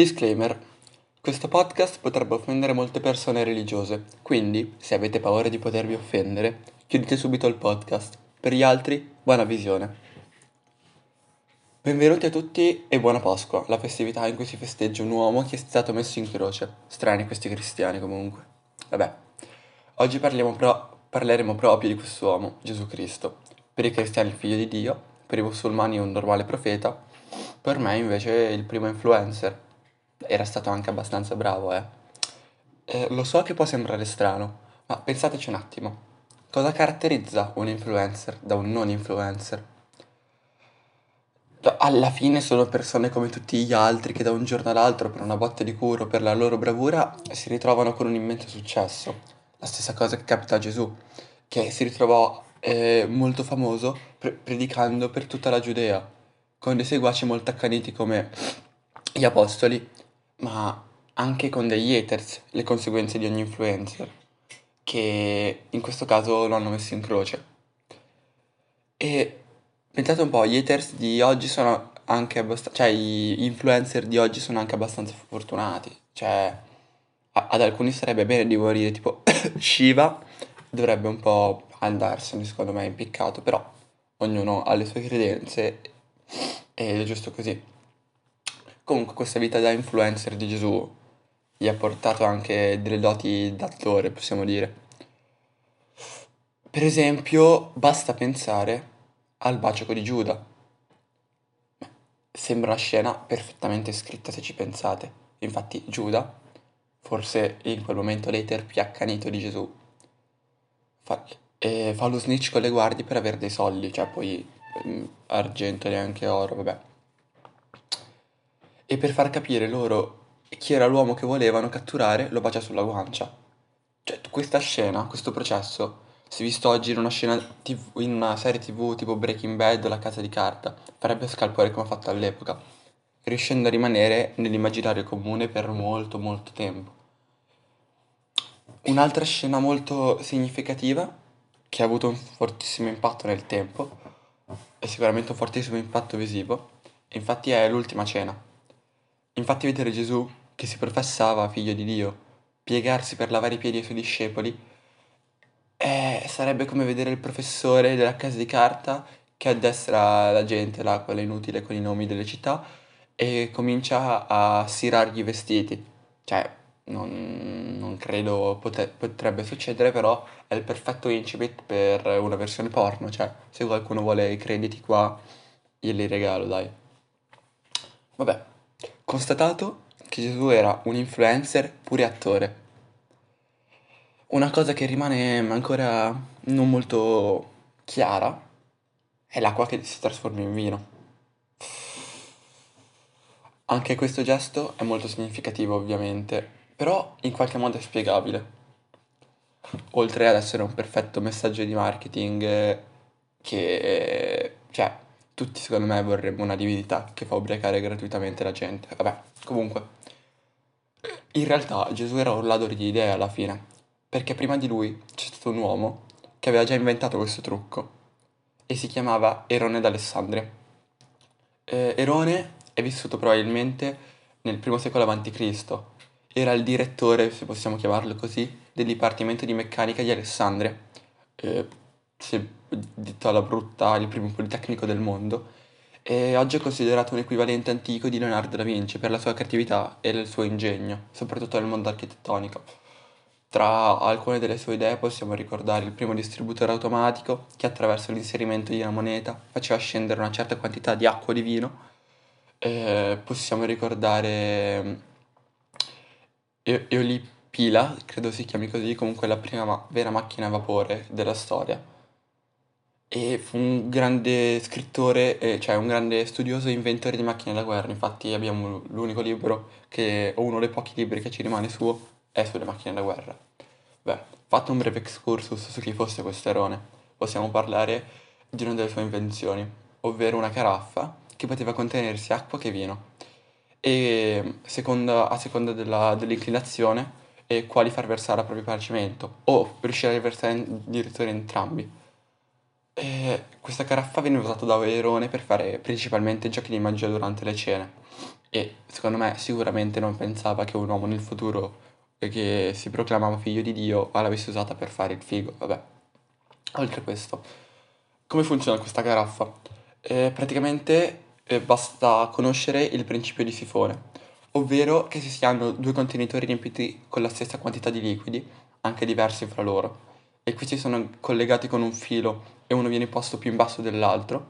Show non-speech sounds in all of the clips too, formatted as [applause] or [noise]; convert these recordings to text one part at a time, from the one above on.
Disclaimer. Questo podcast potrebbe offendere molte persone religiose, quindi, se avete paura di potervi offendere, chiudete subito il podcast. Per gli altri, buona visione. Benvenuti a tutti e buona Pasqua, la festività in cui si festeggia un uomo che è stato messo in croce. Strani questi cristiani comunque. Vabbè, oggi pro- parleremo proprio di quest'uomo, Gesù Cristo. Per i cristiani il figlio di Dio, per i musulmani un normale profeta, per me invece il primo influencer era stato anche abbastanza bravo, eh. eh. Lo so che può sembrare strano, ma pensateci un attimo. Cosa caratterizza un influencer da un non influencer? Alla fine sono persone come tutti gli altri che da un giorno all'altro per una botta di curo, per la loro bravura, si ritrovano con un immenso successo. La stessa cosa che capita a Gesù, che si ritrovò eh, molto famoso pre- predicando per tutta la Giudea, con dei seguaci molto accaniti come gli apostoli ma anche con degli haters, le conseguenze di ogni influencer, che in questo caso lo hanno messo in croce. E pensate un po', gli haters di oggi sono anche abbastanza, cioè gli influencer di oggi sono anche abbastanza fortunati, cioè a- ad alcuni sarebbe bene di morire, tipo [coughs] Shiva dovrebbe un po' andarsene, secondo me, impiccato, però ognuno ha le sue credenze ed è giusto così. Comunque questa vita da influencer di Gesù gli ha portato anche delle doti d'attore, possiamo dire. Per esempio, basta pensare al bacio di Giuda. Sembra una scena perfettamente scritta se ci pensate. Infatti Giuda, forse in quel momento l'hater più accanito di Gesù, fa, eh, fa lo snitch con le guardie per avere dei soldi, cioè poi eh, argento e anche oro, vabbè e per far capire loro chi era l'uomo che volevano catturare lo bacia sulla guancia. Cioè, questa scena, questo processo, se visto oggi in una TV, in una serie tv tipo Breaking Bad o La Casa di Carta, farebbe scalpore come ha fatto all'epoca, riuscendo a rimanere nell'immaginario comune per molto molto tempo. Un'altra scena molto significativa, che ha avuto un fortissimo impatto nel tempo, e sicuramente un fortissimo impatto visivo, infatti è l'ultima cena Infatti vedere Gesù, che si professava figlio di Dio, piegarsi per lavare i piedi ai suoi discepoli, eh, sarebbe come vedere il professore della casa di carta che addestra la gente, là, quella inutile con i nomi delle città, e comincia a stirargli i vestiti. Cioè, non, non credo pote- potrebbe succedere, però è il perfetto incipit per una versione porno. Cioè, se qualcuno vuole i crediti qua, glieli regalo, dai. Vabbè. Constatato che Gesù era un influencer pure attore. Una cosa che rimane ancora non molto chiara è l'acqua che si trasforma in vino. Anche questo gesto è molto significativo ovviamente, però in qualche modo è spiegabile. Oltre ad essere un perfetto messaggio di marketing che, cioè, tutti secondo me vorremmo una divinità che fa ubriacare gratuitamente la gente. Vabbè, comunque. In realtà Gesù era un ladro di idee alla fine, perché prima di lui c'è stato un uomo che aveva già inventato questo trucco e si chiamava Erone d'Alessandria. Eh, Erone è vissuto probabilmente nel primo secolo a.C. Era il direttore, se possiamo chiamarlo così, del Dipartimento di Meccanica di Alessandria. Eh, se detto alla brutta, il primo politecnico del mondo, e oggi è considerato un equivalente antico di Leonardo da Vinci per la sua creatività e il suo ingegno, soprattutto nel mondo architettonico. Tra alcune delle sue idee possiamo ricordare il primo distributore automatico che attraverso l'inserimento di una moneta faceva scendere una certa quantità di acqua o di vino. Eh, possiamo ricordare e- Eolipila, credo si chiami così, comunque la prima ma- vera macchina a vapore della storia e fu un grande scrittore, eh, cioè un grande studioso e inventore di macchine da guerra. Infatti abbiamo l'unico libro, che, o uno dei pochi libri che ci rimane suo, è sulle macchine da guerra. Beh, fatto un breve excursus su chi fosse questo erone, possiamo parlare di una delle sue invenzioni, ovvero una caraffa che poteva contenere sia acqua che vino. E seconda, a seconda della, dell'inclinazione, e quali far versare al proprio parcimento, o riuscire a versare addirittura entrambi. E questa caraffa veniva usata da Verone per fare principalmente giochi di magia durante le cene. e secondo me sicuramente non pensava che un uomo nel futuro che si proclamava figlio di Dio l'avesse usata per fare il figo, vabbè. Oltre a questo, come funziona questa caraffa? Eh, praticamente eh, basta conoscere il principio di sifone, ovvero che se si hanno due contenitori riempiti con la stessa quantità di liquidi, anche diversi fra loro, e questi sono collegati con un filo e uno viene posto più in basso dell'altro,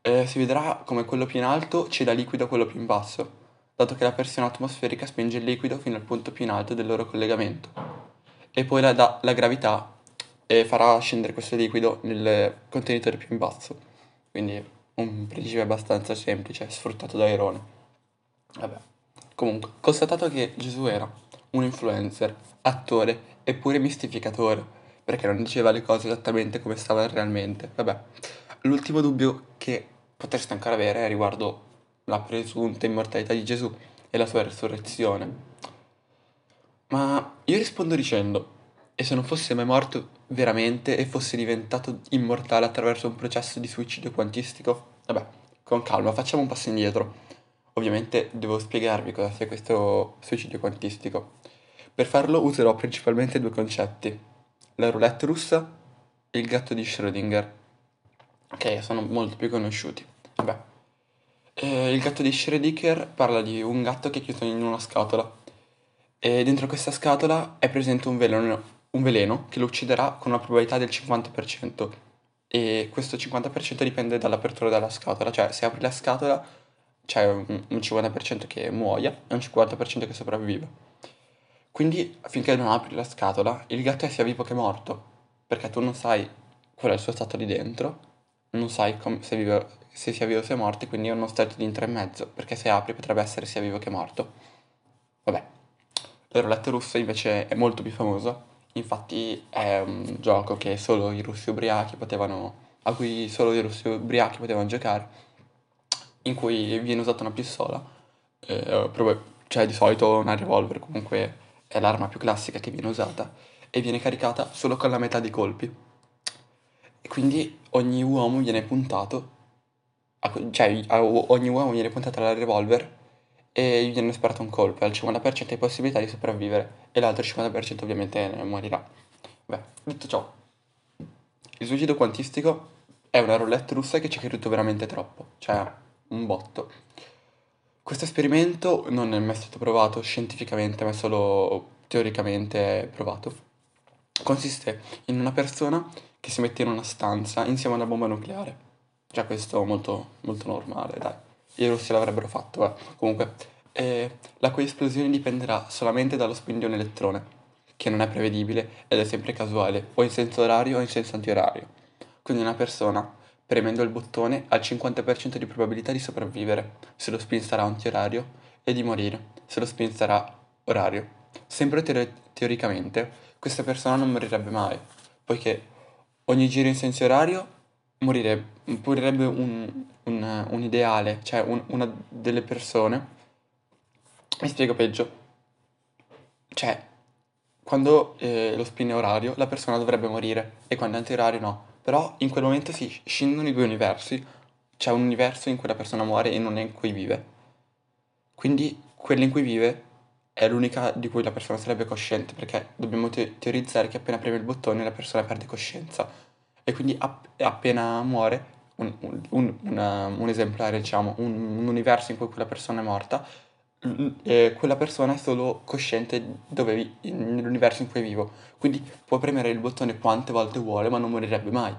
eh, si vedrà come quello più in alto ceda liquido a quello più in basso, dato che la pressione atmosferica spinge il liquido fino al punto più in alto del loro collegamento. E poi la, da, la gravità eh, farà scendere questo liquido nel contenitore più in basso. Quindi un principio abbastanza semplice, sfruttato da Irone. Vabbè. Comunque, constatato che Gesù era un influencer, attore e pure mistificatore, perché non diceva le cose esattamente come stavano realmente. Vabbè. L'ultimo dubbio che potreste ancora avere riguardo la presunta immortalità di Gesù e la sua resurrezione. Ma io rispondo dicendo, e se non fosse mai morto veramente e fosse diventato immortale attraverso un processo di suicidio quantistico? Vabbè, con calma, facciamo un passo indietro. Ovviamente devo spiegarvi cosa sia questo suicidio quantistico. Per farlo userò principalmente due concetti, la roulette russa e il gatto di Schrödinger, che sono molto più conosciuti. Vabbè. Eh, il gatto di Schrödinger parla di un gatto che è chiuso in una scatola e dentro questa scatola è presente un veleno, un veleno che lo ucciderà con una probabilità del 50% e questo 50% dipende dall'apertura della scatola, cioè se apri la scatola c'è un, un 50% che muoia e un 50% che sopravvive. Quindi finché non apri la scatola il gatto è sia vivo che morto, perché tu non sai qual è il suo stato lì dentro, non sai com- se vive se sia vivo o sia morto, quindi è uno stato di intermezzo, perché se apri potrebbe essere sia vivo che morto. Vabbè, la roulette russa invece è molto più famosa, infatti è un gioco che solo i russi ubriachi potevano, a cui solo i russi ubriachi potevano giocare, in cui viene usata una pistola, eh, cioè di solito una revolver comunque è l'arma più classica che viene usata, e viene caricata solo con la metà dei colpi. E quindi ogni uomo viene puntato cioè a ogni uomo viene puntata la revolver e gli viene sparato un colpo, al 50% di possibilità di sopravvivere e l'altro 50% ovviamente morirà. Beh, detto ciò, il suicidio quantistico è una roulette russa che ci ha creduto veramente troppo, cioè un botto. Questo esperimento non è mai stato provato scientificamente, ma è solo teoricamente provato. Consiste in una persona che si mette in una stanza insieme a una bomba nucleare Già questo molto, molto normale, dai. I russi l'avrebbero fatto, eh. Comunque, eh, la cui esplosione dipenderà solamente dallo spin di un elettrone, che non è prevedibile ed è sempre casuale, o in senso orario o in senso antiorario. Quindi una persona, premendo il bottone, ha il 50% di probabilità di sopravvivere, se lo spin sarà antiorario, e di morire, se lo spin sarà orario. Sempre teori- teoricamente, questa persona non morirebbe mai, poiché ogni giro in senso orario morirebbe, morirebbe un, un, un ideale, cioè un, una delle persone. Mi spiego peggio. Cioè, quando eh, lo spin è orario, la persona dovrebbe morire e quando è antiorario no. Però in quel momento si scendono i due universi. C'è un universo in cui la persona muore e non è in cui vive. Quindi quello in cui vive è l'unica di cui la persona sarebbe cosciente, perché dobbiamo te- teorizzare che appena preme il bottone la persona perde coscienza e quindi app- appena muore un, un, una, un esemplare, diciamo, un, un, universo in cui quella persona è morta, eh, quella persona è solo cosciente dove nell'universo in cui vivo. Quindi può premere il bottone quante volte vuole, ma non morirebbe mai.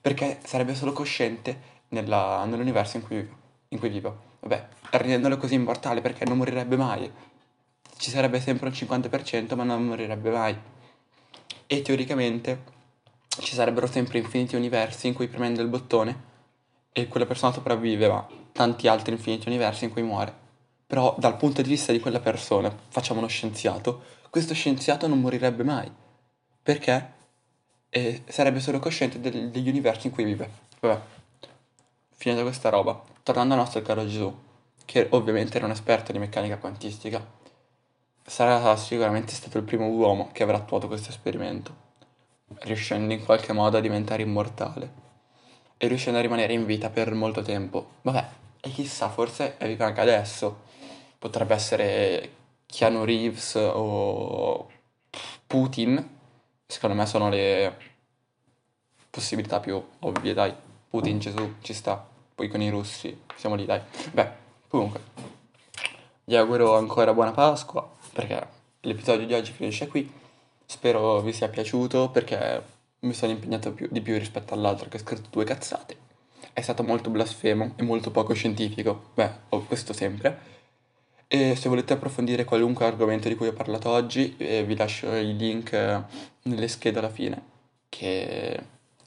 Perché sarebbe solo cosciente nella, nell'universo in cui, in cui vivo. Vabbè, rendendolo così immortale perché non morirebbe mai. Ci sarebbe sempre un 50%, ma non morirebbe mai. E teoricamente ci sarebbero sempre infiniti universi in cui premendo il bottone e quella persona sopravvive, ma tanti altri infiniti universi in cui muore. Però dal punto di vista di quella persona, facciamo uno scienziato, questo scienziato non morirebbe mai. Perché? E sarebbe solo cosciente del, degli universi in cui vive. Vabbè, finita questa roba, tornando al nostro caro Gesù, che ovviamente era un esperto di meccanica quantistica, sarà sicuramente stato il primo uomo che avrà attuato questo esperimento riuscendo in qualche modo a diventare immortale e riuscendo a rimanere in vita per molto tempo. Vabbè, E chissà, forse vive anche adesso. Potrebbe essere Keanu Reeves o Putin. Secondo me sono le possibilità più ovvie, dai. Putin, Gesù, ci sta. Poi con i russi, siamo lì, dai. Beh, comunque, vi auguro ancora buona Pasqua, perché l'episodio di oggi finisce qui. Spero vi sia piaciuto, perché mi sono impegnato più, di più rispetto all'altro che ho scritto due cazzate. È stato molto blasfemo e molto poco scientifico. Beh, ho questo sempre. E se volete approfondire qualunque argomento di cui ho parlato oggi, eh, vi lascio i link eh, nelle schede alla fine, che,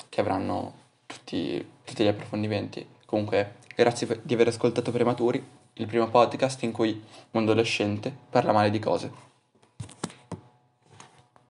che avranno tutti, tutti gli approfondimenti. Comunque, grazie di aver ascoltato Prematuri, il primo podcast in cui un adolescente parla male di cose.